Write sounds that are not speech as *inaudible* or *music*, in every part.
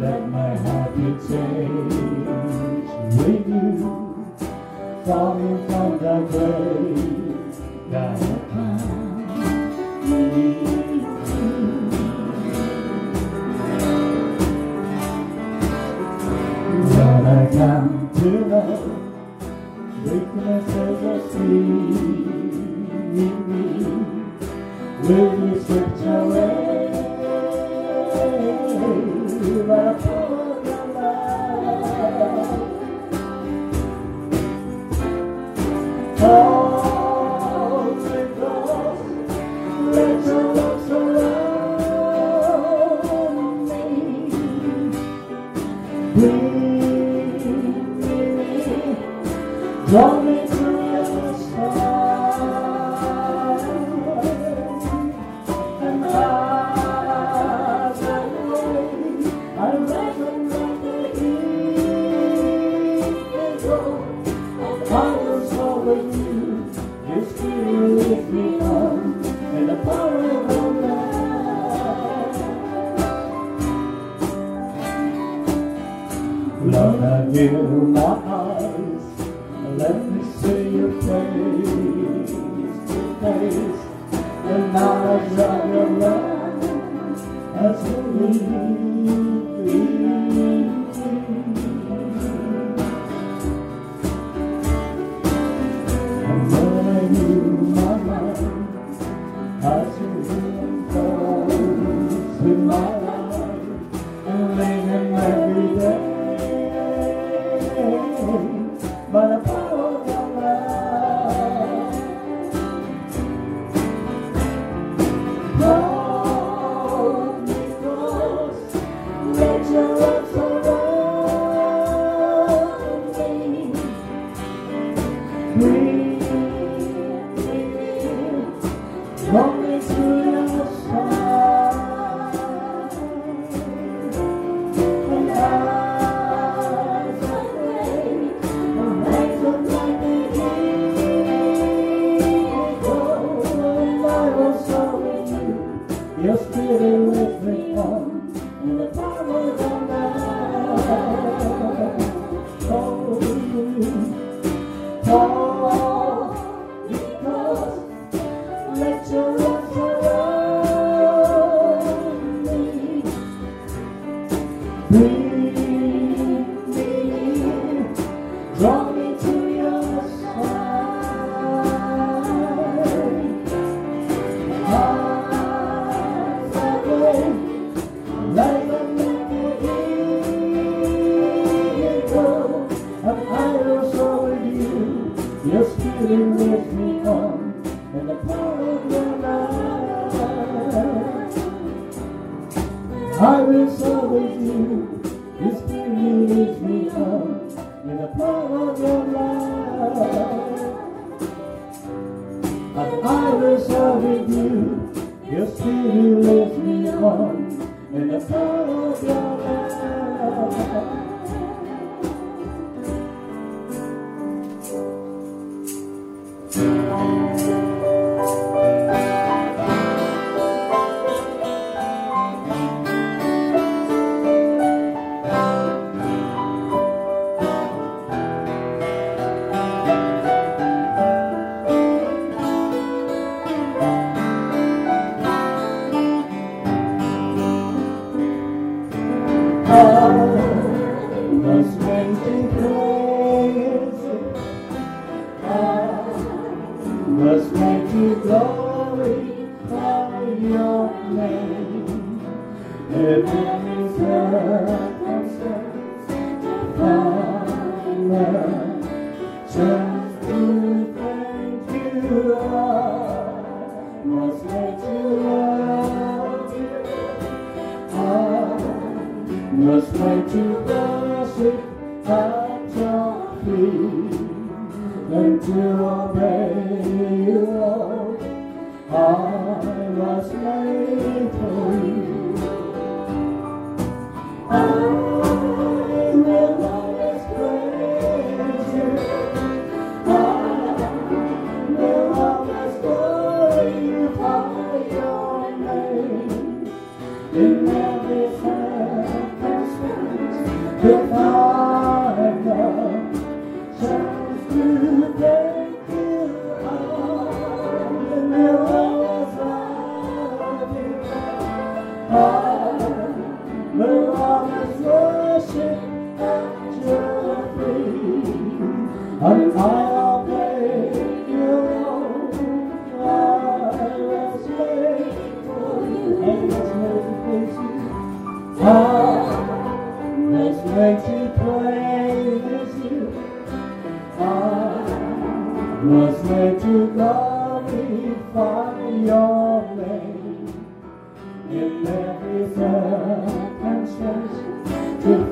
Let my heart be changed with you, falling from the grave. Don't you. This feeling lifts me up in the power of your love. An iris with you. Your spirit lifts me up in the power pray to worship at your feet and to obey you, Lord. I was made for you. I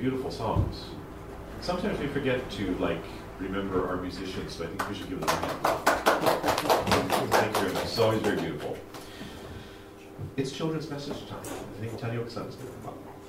beautiful songs. Sometimes we forget to like remember our musicians, so I think we should give them a hand. Thank you very much. It's always very beautiful. It's children's message time. I think Tanya is going to come up.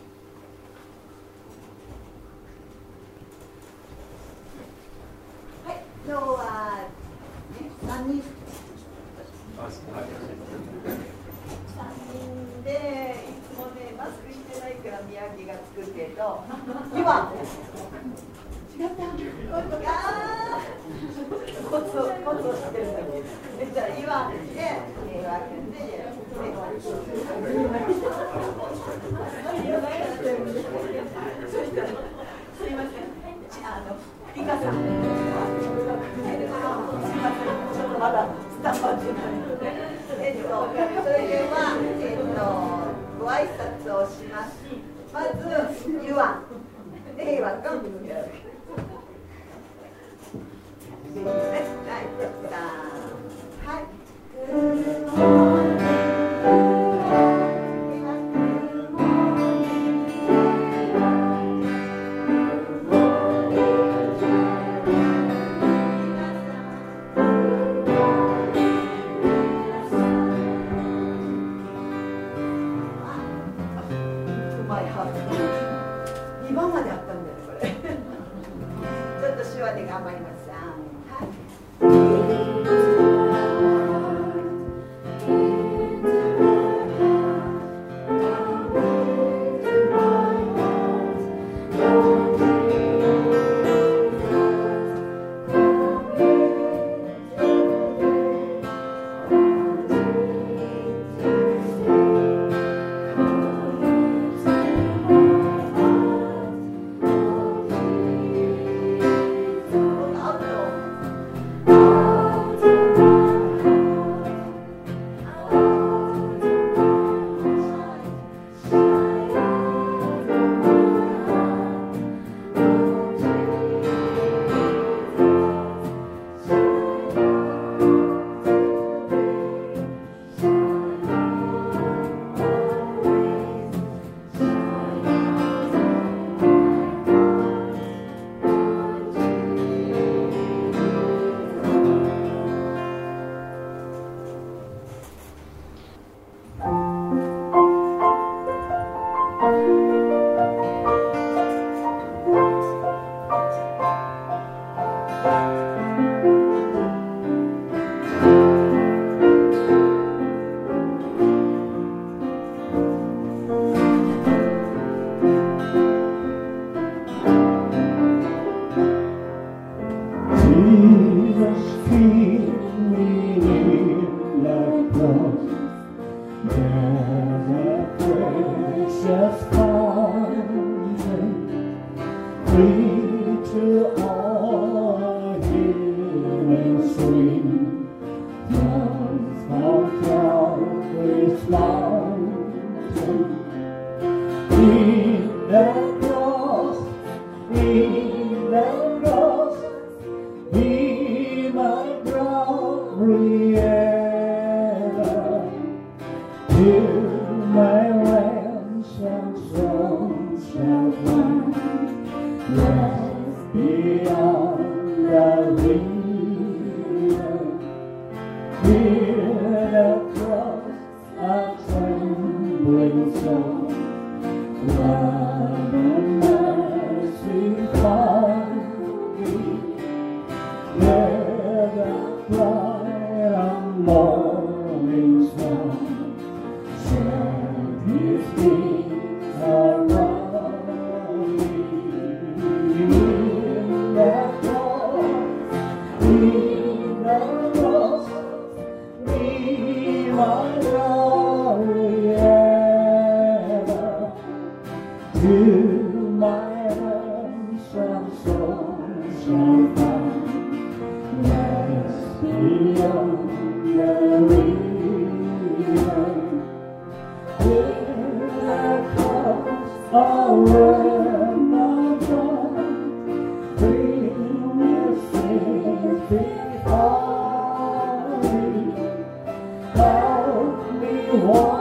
free. Help me walk.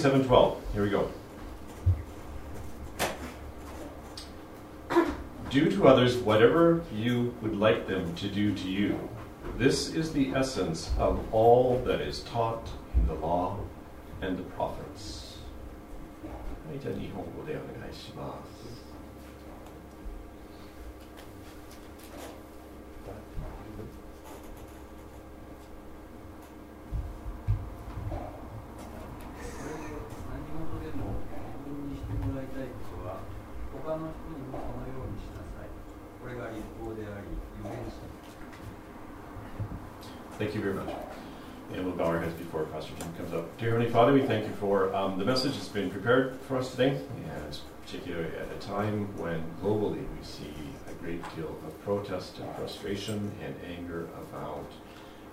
7.12. Here we go. Do to others whatever you would like them to do to you. This is the essence of all that is taught in the law and the prophets. はい、じゃあ日本語でお願いします。 The message that's been prepared for us today, and particularly at a time when globally we see a great deal of protest and frustration and anger about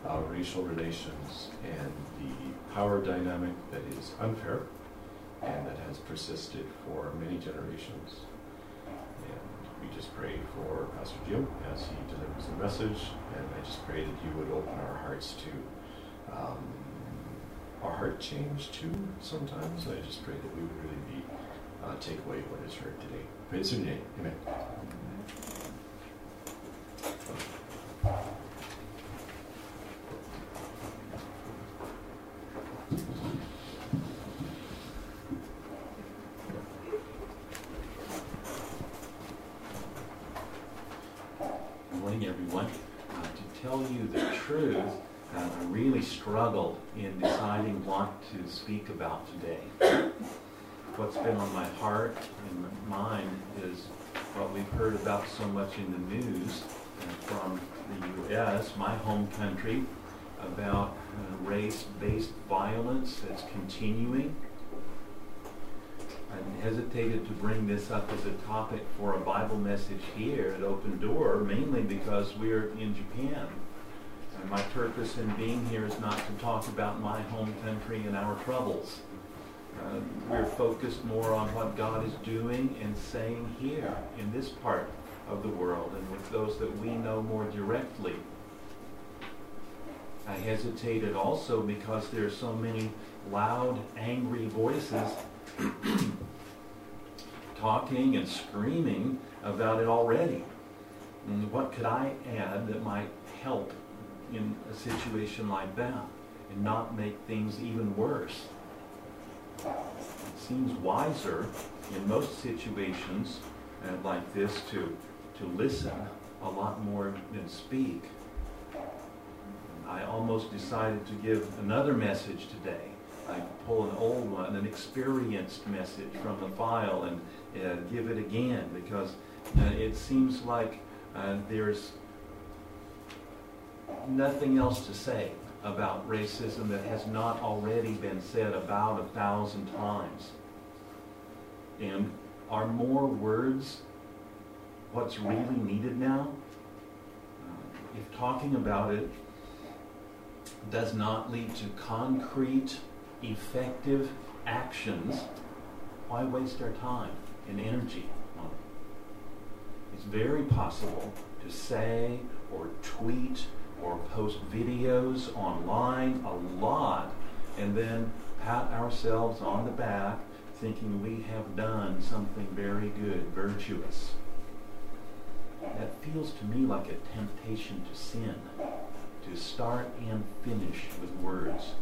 uh, racial relations and the power dynamic that is unfair and that has persisted for many generations. And we just pray for Pastor Jim as he delivers the message and I just pray that you would open our hearts to um, our heart change too sometimes. I just pray that we would really be uh, take away what is heard today. Praise your name. Amen. Good morning, everyone tell you the truth uh, I really struggled in deciding what to speak about today. What's been on my heart and mind is what we've heard about so much in the news from the U.S., my home country, about uh, race-based violence that's continuing. I hesitated to bring this up as a topic for a Bible message here at Open Door, mainly because we're in Japan. And my purpose in being here is not to talk about my home country and our troubles. Uh, we're focused more on what God is doing and saying here in this part of the world and with those that we know more directly. I hesitated also because there are so many loud, angry voices *clears throat* talking and screaming about it already. And what could I add that might help in a situation like that and not make things even worse? It seems wiser in most situations uh, like this to, to listen a lot more than speak. I almost decided to give another message today. I pull an old one, an experienced message from the file, and uh, give it again because uh, it seems like uh, there's nothing else to say about racism that has not already been said about a thousand times. And are more words what's really needed now? Uh, if talking about it does not lead to concrete, effective actions, why waste our time and energy on it? It's very possible to say or tweet or post videos online a lot and then pat ourselves on the back thinking we have done something very good, virtuous. That feels to me like a temptation to sin, to start and finish with words.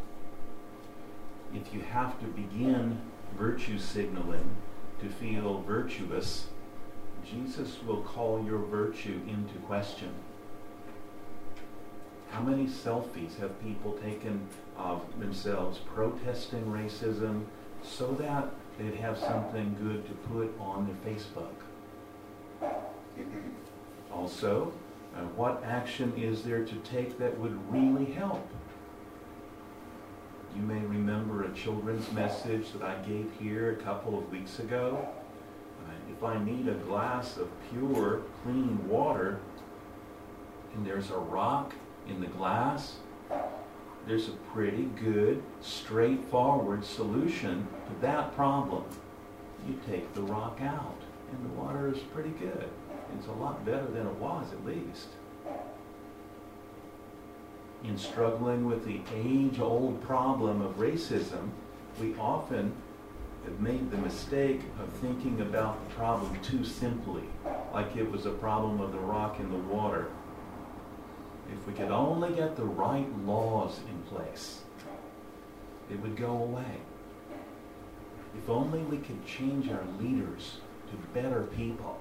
If you have to begin virtue signaling to feel virtuous, Jesus will call your virtue into question. How many selfies have people taken of themselves protesting racism so that they'd have something good to put on their Facebook? Also, uh, what action is there to take that would really help? You may remember a children's message that I gave here a couple of weeks ago. Uh, if I need a glass of pure, clean water, and there's a rock in the glass, there's a pretty good, straightforward solution to that problem. You take the rock out, and the water is pretty good. It's a lot better than it was, at least. In struggling with the age-old problem of racism, we often have made the mistake of thinking about the problem too simply, like it was a problem of the rock in the water. If we could only get the right laws in place, it would go away. If only we could change our leaders to better people,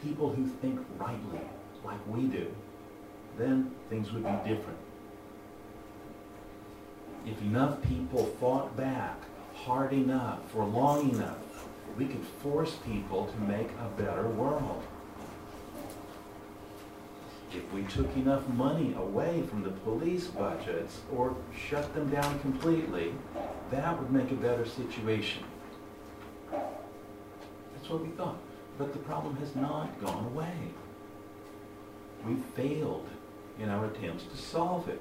people who think rightly, like we do, then things would be different. If enough people fought back hard enough for long enough, we could force people to make a better world. If we took enough money away from the police budgets or shut them down completely, that would make a better situation. That's what we thought. But the problem has not gone away. We failed in our attempts to solve it.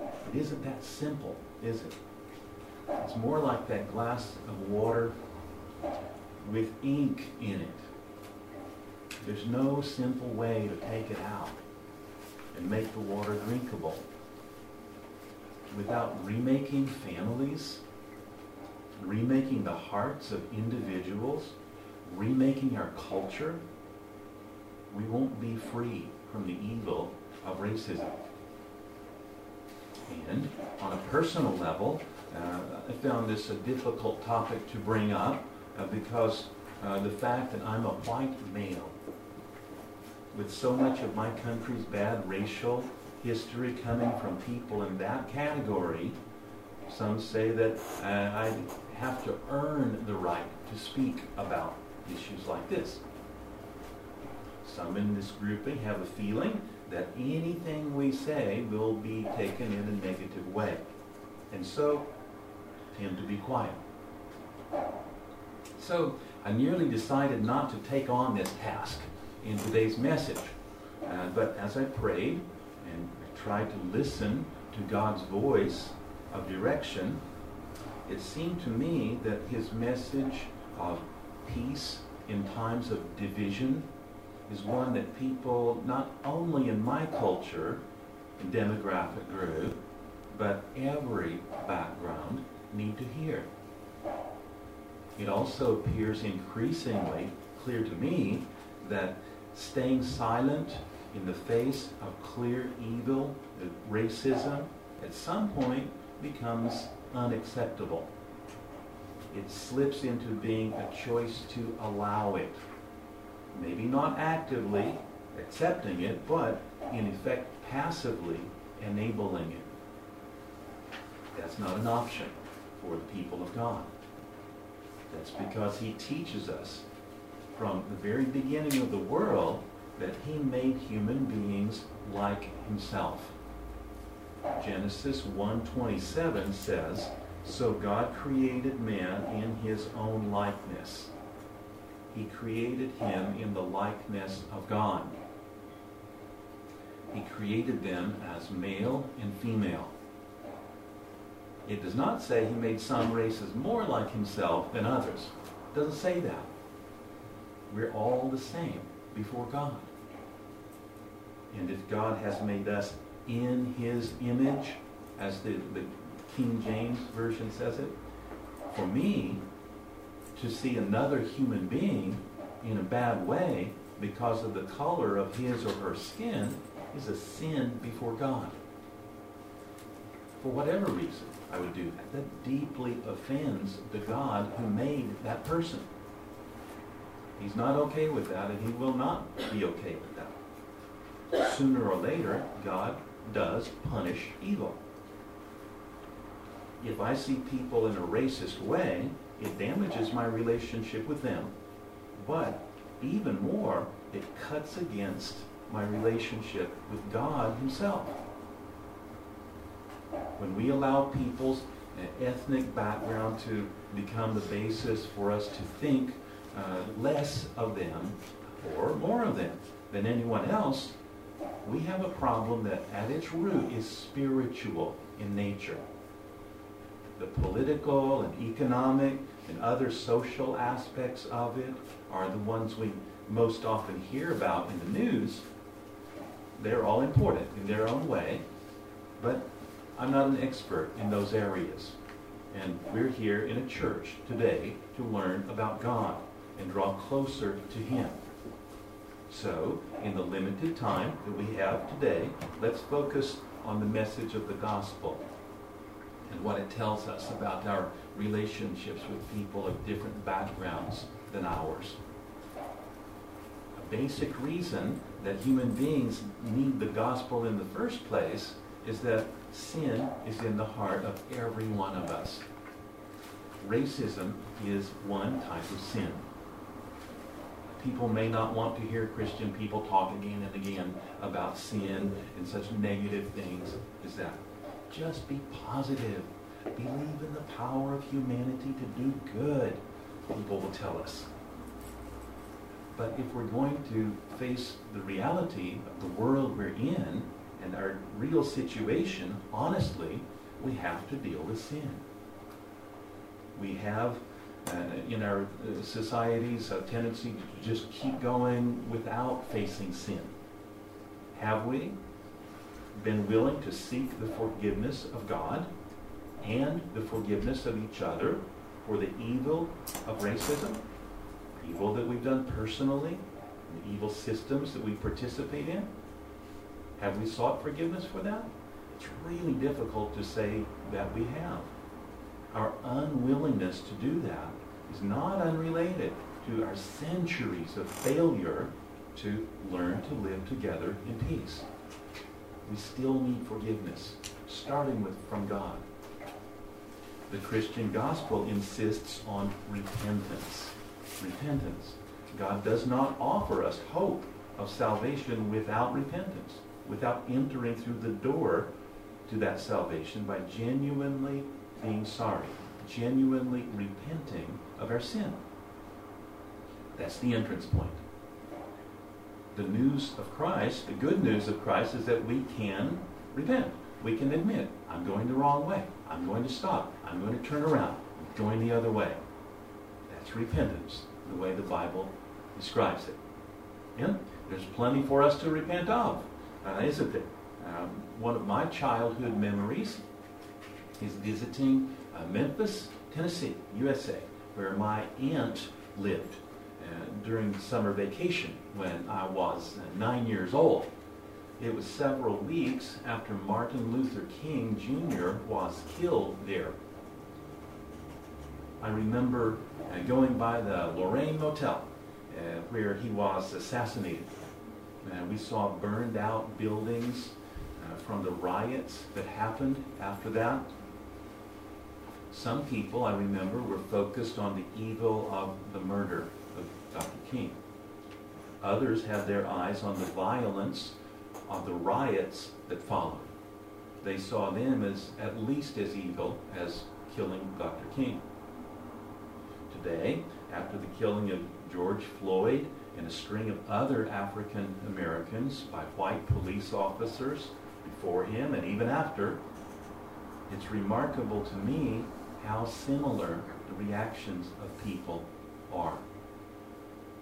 It isn't that simple, is it? It's more like that glass of water with ink in it. There's no simple way to take it out and make the water drinkable. Without remaking families, remaking the hearts of individuals, remaking our culture, we won't be free from the evil of racism. And on a personal level, uh, I found this a difficult topic to bring up uh, because uh, the fact that I'm a white male, with so much of my country's bad racial history coming from people in that category, some say that uh, I have to earn the right to speak about issues like this. Some in this grouping have a feeling that anything we say will be taken in a negative way, and so tend to be quiet. So I nearly decided not to take on this task in today's message. Uh, but as I prayed and I tried to listen to God's voice of direction, it seemed to me that his message of peace in times of division is one that people, not only in my culture demographic group, but every background, need to hear. It also appears increasingly clear to me that staying silent in the face of clear evil, racism, at some point becomes unacceptable. It slips into being a choice to allow it. Maybe not actively accepting it, but in effect passively enabling it. That's not an option for the people of God. That's because he teaches us from the very beginning of the world that he made human beings like himself. Genesis 1:27 says, "So God created man in his own likeness. He created him in the likeness of God. He created them as male and female." It does not say he made some races more like himself than others. It doesn't say that. We're all the same before God. And if God has made us in his image, as the, the King James Version says it, for me to see another human being in a bad way because of the color of his or her skin is a sin before God. For whatever reason. I would do that. That deeply offends the God who made that person. He's not okay with that, and he will not be okay with that. Sooner or later, God does punish evil. If I see people in a racist way, it damages my relationship with them. But even more, it cuts against my relationship with God Himself when we allow people's uh, ethnic background to become the basis for us to think uh, less of them or more of them than anyone else, we have a problem that at its root is spiritual in nature. The political and economic and other social aspects of it are the ones we most often hear about in the news. They're all important in their own way, but I'm not an expert in those areas. And we're here in a church today to learn about God and draw closer to Him. So, in the limited time that we have today, let's focus on the message of the gospel and what it tells us about our relationships with people of different backgrounds than ours. A basic reason that human beings need the gospel in the first place is that sin is in the heart of every one of us. Racism is one type of sin. People may not want to hear Christian people talk again and again about sin and such negative things as that. Just be positive. Believe in the power of humanity to do good, people will tell us. But if we're going to face the reality of the world we're in, and our real situation, honestly, we have to deal with sin. We have uh, in our uh, societies a tendency to just keep going without facing sin. Have we been willing to seek the forgiveness of God and the forgiveness of each other for the evil of racism, evil that we've done personally, the evil systems that we participate in? Have we sought forgiveness for that? It's really difficult to say that we have. Our unwillingness to do that is not unrelated to our centuries of failure to learn to live together in peace. We still need forgiveness, starting with from God. The Christian gospel insists on repentance. Repentance. God does not offer us hope of salvation without repentance, without entering through the door to that salvation by genuinely being sorry, genuinely repenting of our sin. That's the entrance point. The news of Christ, the good news of Christ, is that we can repent. We can admit, I'm going the wrong way. I'm going to stop. I'm going to turn around. I'm going the other way. That's repentance, the way the Bible describes it. And there's plenty for us to repent of, uh, isn't there? Um, one of my childhood memories is visiting uh, Memphis, Tennessee, USA, where my aunt lived uh, during summer vacation when I was uh, nine years old. It was several weeks after Martin Luther King Jr. was killed there. I remember uh, going by the Lorraine Motel uh, where he was assassinated. Uh, we saw burned out buildings uh, from the riots that happened after that. Some people, I remember, were focused on the evil of the murder of Dr. King. Others had their eyes on the violence of the riots that followed. They saw them as at least as evil as killing Dr. King. Today, after the killing of George Floyd and a string of other African Americans by white police officers before him and even after, it's remarkable to me how similar the reactions of people are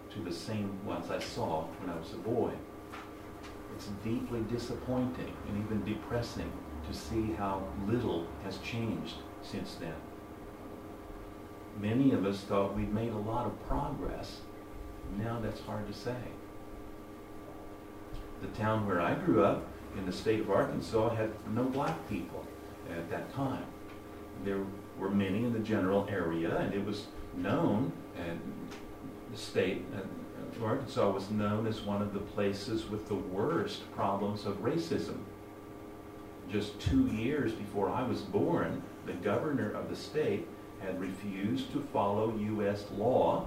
to the same ones I saw when I was a boy. It's deeply disappointing and even depressing to see how little has changed since then. Many of us thought we'd made a lot of progress. Now that's hard to say. The town where I grew up in the state of Arkansas had no black people at that time. There were many in the general area, and it was known, and the state of Arkansas was known as one of the places with the worst problems of racism. Just two years before I was born, the governor of the state had refused to follow U.S. law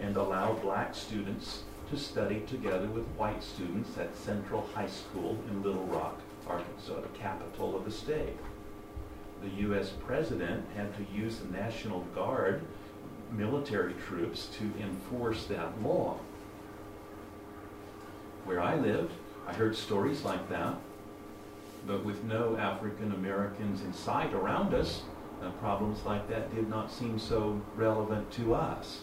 and allow black students to study together with white students at Central High School in Little Rock, Arkansas, the capital of the state. The U.S. president had to use the National Guard military troops to enforce that law. Where I lived, I heard stories like that, but with no African Americans in sight around us, uh, problems like that did not seem so relevant to us.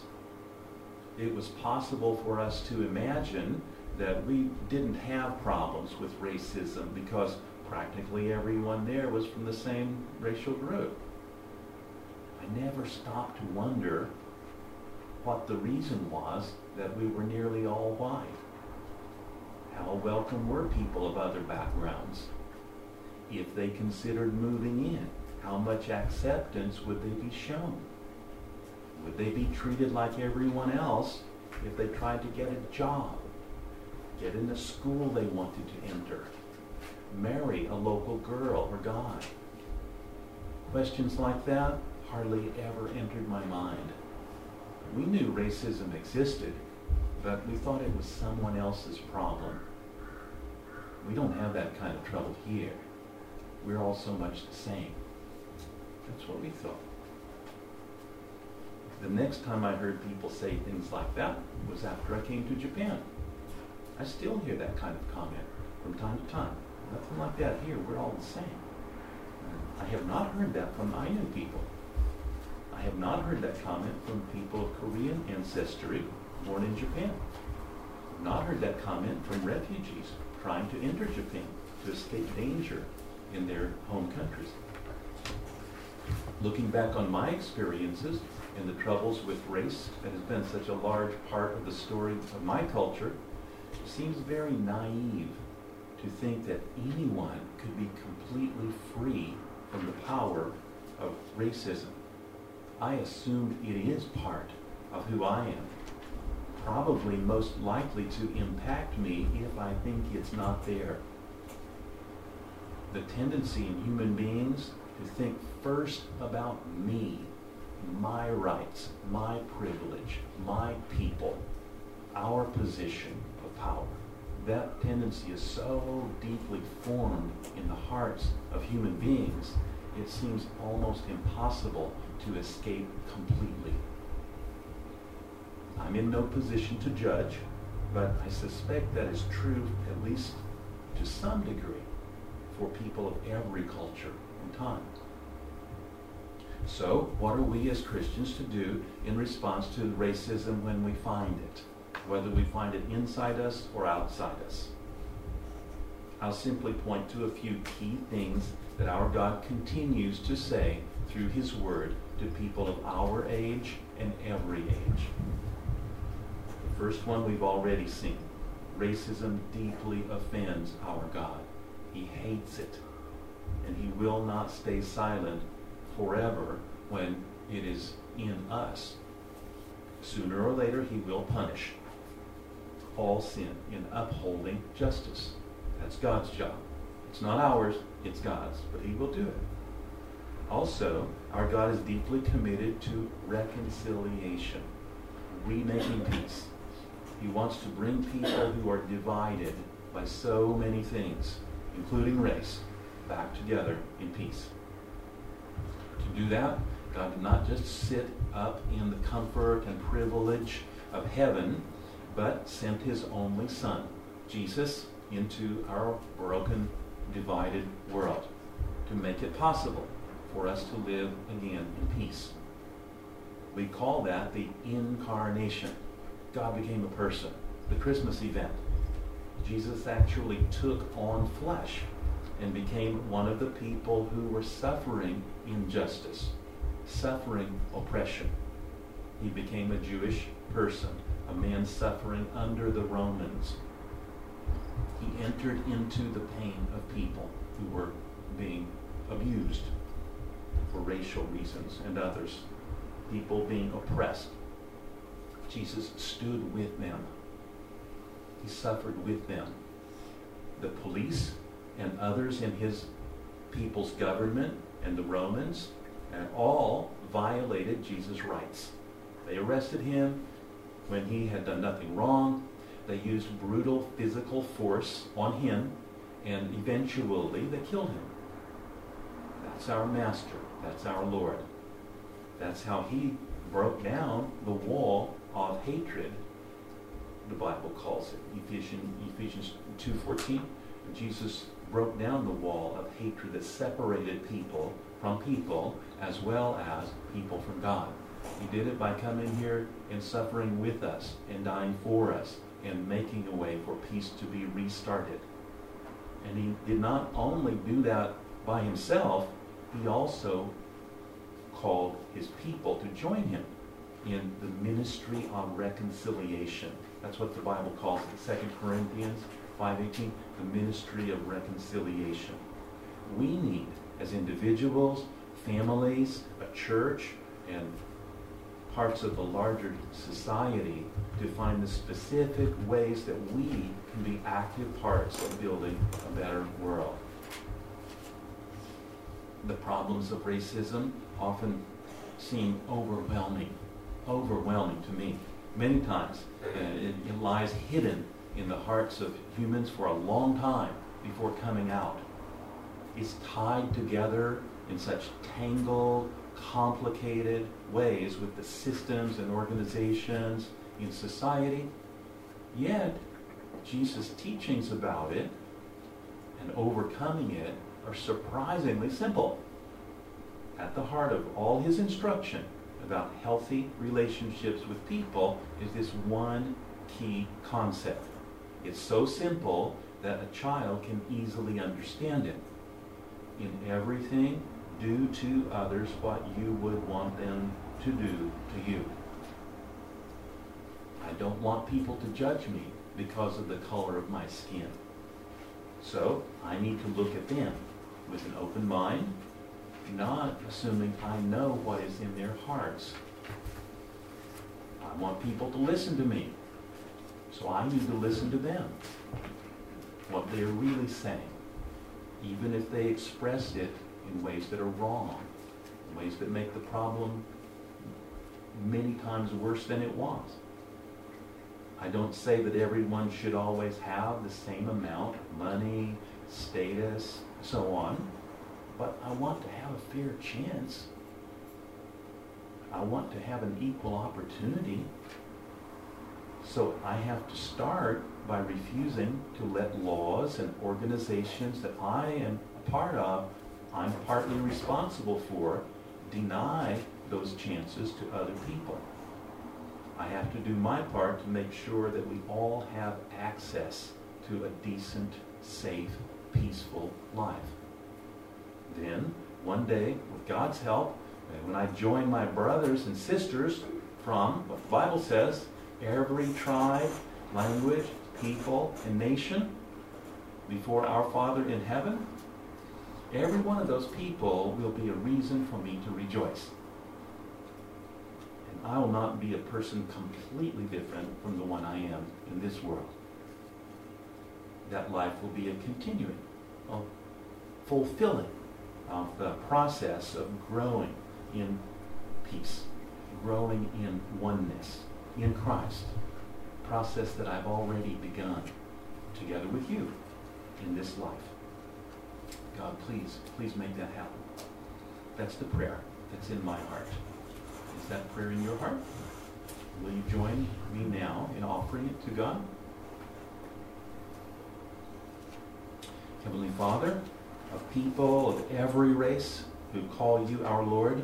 It was possible for us to imagine that we didn't have problems with racism because practically everyone there was from the same racial group. I never stopped to wonder what the reason was that we were nearly all white. How welcome were people of other backgrounds? If they considered moving in, how much acceptance would they be shown? Would they be treated like everyone else if they tried to get a job, get in the school they wanted to enter, marry a local girl or guy? Questions like that hardly ever entered my mind. We knew racism existed, but we thought it was someone else's problem. We don't have that kind of trouble here. We're all so much the same. That's what we thought. The next time I heard people say things like that was after I came to Japan. I still hear that kind of comment from time to time. Nothing like that here. We're all the same. I have not heard that from Ainu people. I have not heard that comment from people of Korean ancestry born in Japan. Not heard that comment from refugees trying to enter Japan to escape danger in their home countries. Looking back on my experiences and the troubles with race that has been such a large part of the story of my culture, seems very naive to think that anyone could be completely free from the power of racism. I assumed it is part of who I am. probably most likely to impact me if I think it's not there. The tendency in human beings to think first about me, my rights, my privilege, my people, our position of power. That tendency is so deeply formed in the hearts of human beings, it seems almost impossible to escape completely. I'm in no position to judge, but I suspect that is true, at least to some degree, for people of every culture and time. So, what are we as Christians to do in response to racism when we find it, whether we find it inside us or outside us? I'll simply point to a few key things that our God continues to say through His Word to people of our age and every age. The first one we've already seen. Racism deeply offends our God. He hates it. And he will not stay silent forever when it is in us. Sooner or later, he will punish all sin in upholding justice. That's God's job. It's not ours, it's God's, but he will do it. Also, our God is deeply committed to reconciliation, remaking peace. He wants to bring people who are divided by so many things, including race, back together in peace. To do that, God did not just sit up in the comfort and privilege of heaven, but sent his only Son, Jesus, into our broken, divided world to make it possible for us to live again in peace. We call that the incarnation. God became a person, the Christmas event. Jesus actually took on flesh and became one of the people who were suffering injustice, suffering oppression. He became a Jewish person, a man suffering under the Romans. He entered into the pain of people who were being abused for racial reasons and others, people being oppressed. Jesus stood with them. He suffered with them. The police and others in his people's government and the Romans and all violated Jesus' rights. They arrested him when he had done nothing wrong. They used brutal physical force on him, and eventually they killed him. That's our master. That's our Lord. That's how he broke down the wall of hatred, the Bible calls it. Ephesians, Ephesians 2.14, Jesus broke down the wall of hatred that separated people from people as well as people from God. He did it by coming here and suffering with us and dying for us and making a way for peace to be restarted. And he did not only do that by himself, he also called his people to join him in the ministry of reconciliation. That's what the Bible calls it, 2 Corinthians 5.18, the ministry of reconciliation. We need, as individuals, families, a church, and parts of the larger society to find the specific ways that we can be active parts of building a better world. The problems of racism often seem overwhelming, overwhelming to me. Many times uh, it, it lies hidden in the hearts of humans for a long time before coming out. It's tied together in such tangled, complicated ways with the systems and organizations in society. Yet, Jesus' teachings about it and overcoming it are surprisingly simple. At the heart of all his instruction about healthy relationships with people is this one key concept. It's so simple that a child can easily understand it. In everything, do to others what you would want them to do to you. I don't want people to judge me because of the color of my skin. So I need to look at them with an open mind, not assuming I know what is in their hearts. I want people to listen to me So I need to listen to them, what they're really saying, even if they express it in ways that are wrong, in ways that make the problem many times worse than it was. I don't say that everyone should always have the same amount of money, status, so on, but I want to have a fair chance. I want to have an equal opportunity. So I have to start by refusing to let laws and organizations that I am a part of, I'm partly responsible for, deny those chances to other people. I have to do my part to make sure that we all have access to a decent, safe, peaceful life. Then, one day, with God's help, when I join my brothers and sisters from what the Bible says, every tribe, language, people, and nation before our Father in heaven, every one of those people will be a reason for me to rejoice. I will not be a person completely different from the one I am in this world. That life will be a continuing, a fulfilling of the process of growing in peace, growing in oneness in Christ. Process that I've already begun together with you in this life. God, please, please make that happen. That's the prayer that's in my heart. Is that prayer in your heart? Will you join me now in offering it to God? Heavenly Father, of people of every race who call you our Lord,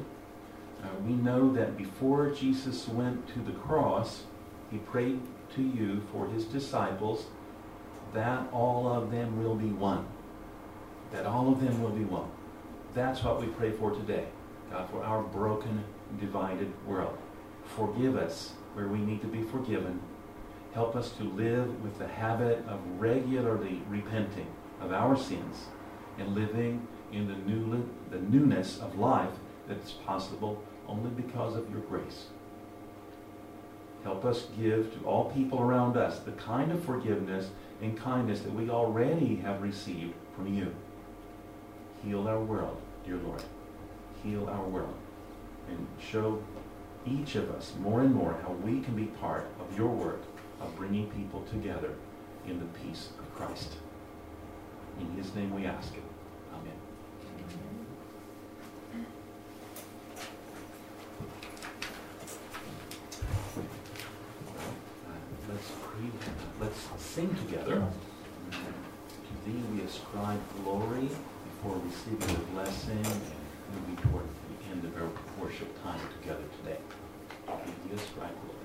uh, we know that before Jesus went to the cross, he prayed to you for his disciples that all of them will be one. That all of them will be one. That's what we pray for today. God, for our broken, divided world. Forgive us where we need to be forgiven. Help us to live with the habit of regularly repenting of our sins and living in the, new, the newness of life that's possible only because of your grace. Help us give to all people around us the kind of forgiveness and kindness that we already have received from you. Heal our world, dear Lord. Heal our world. And show each of us more and more how we can be part of your work of bringing people together in the peace of Christ. In his name we ask it. Amen. Let's pray. Uh, let's sing together. To thee we ascribe glory before receiving the blessing and moving toward end of our worship time together today. Ascribe glory.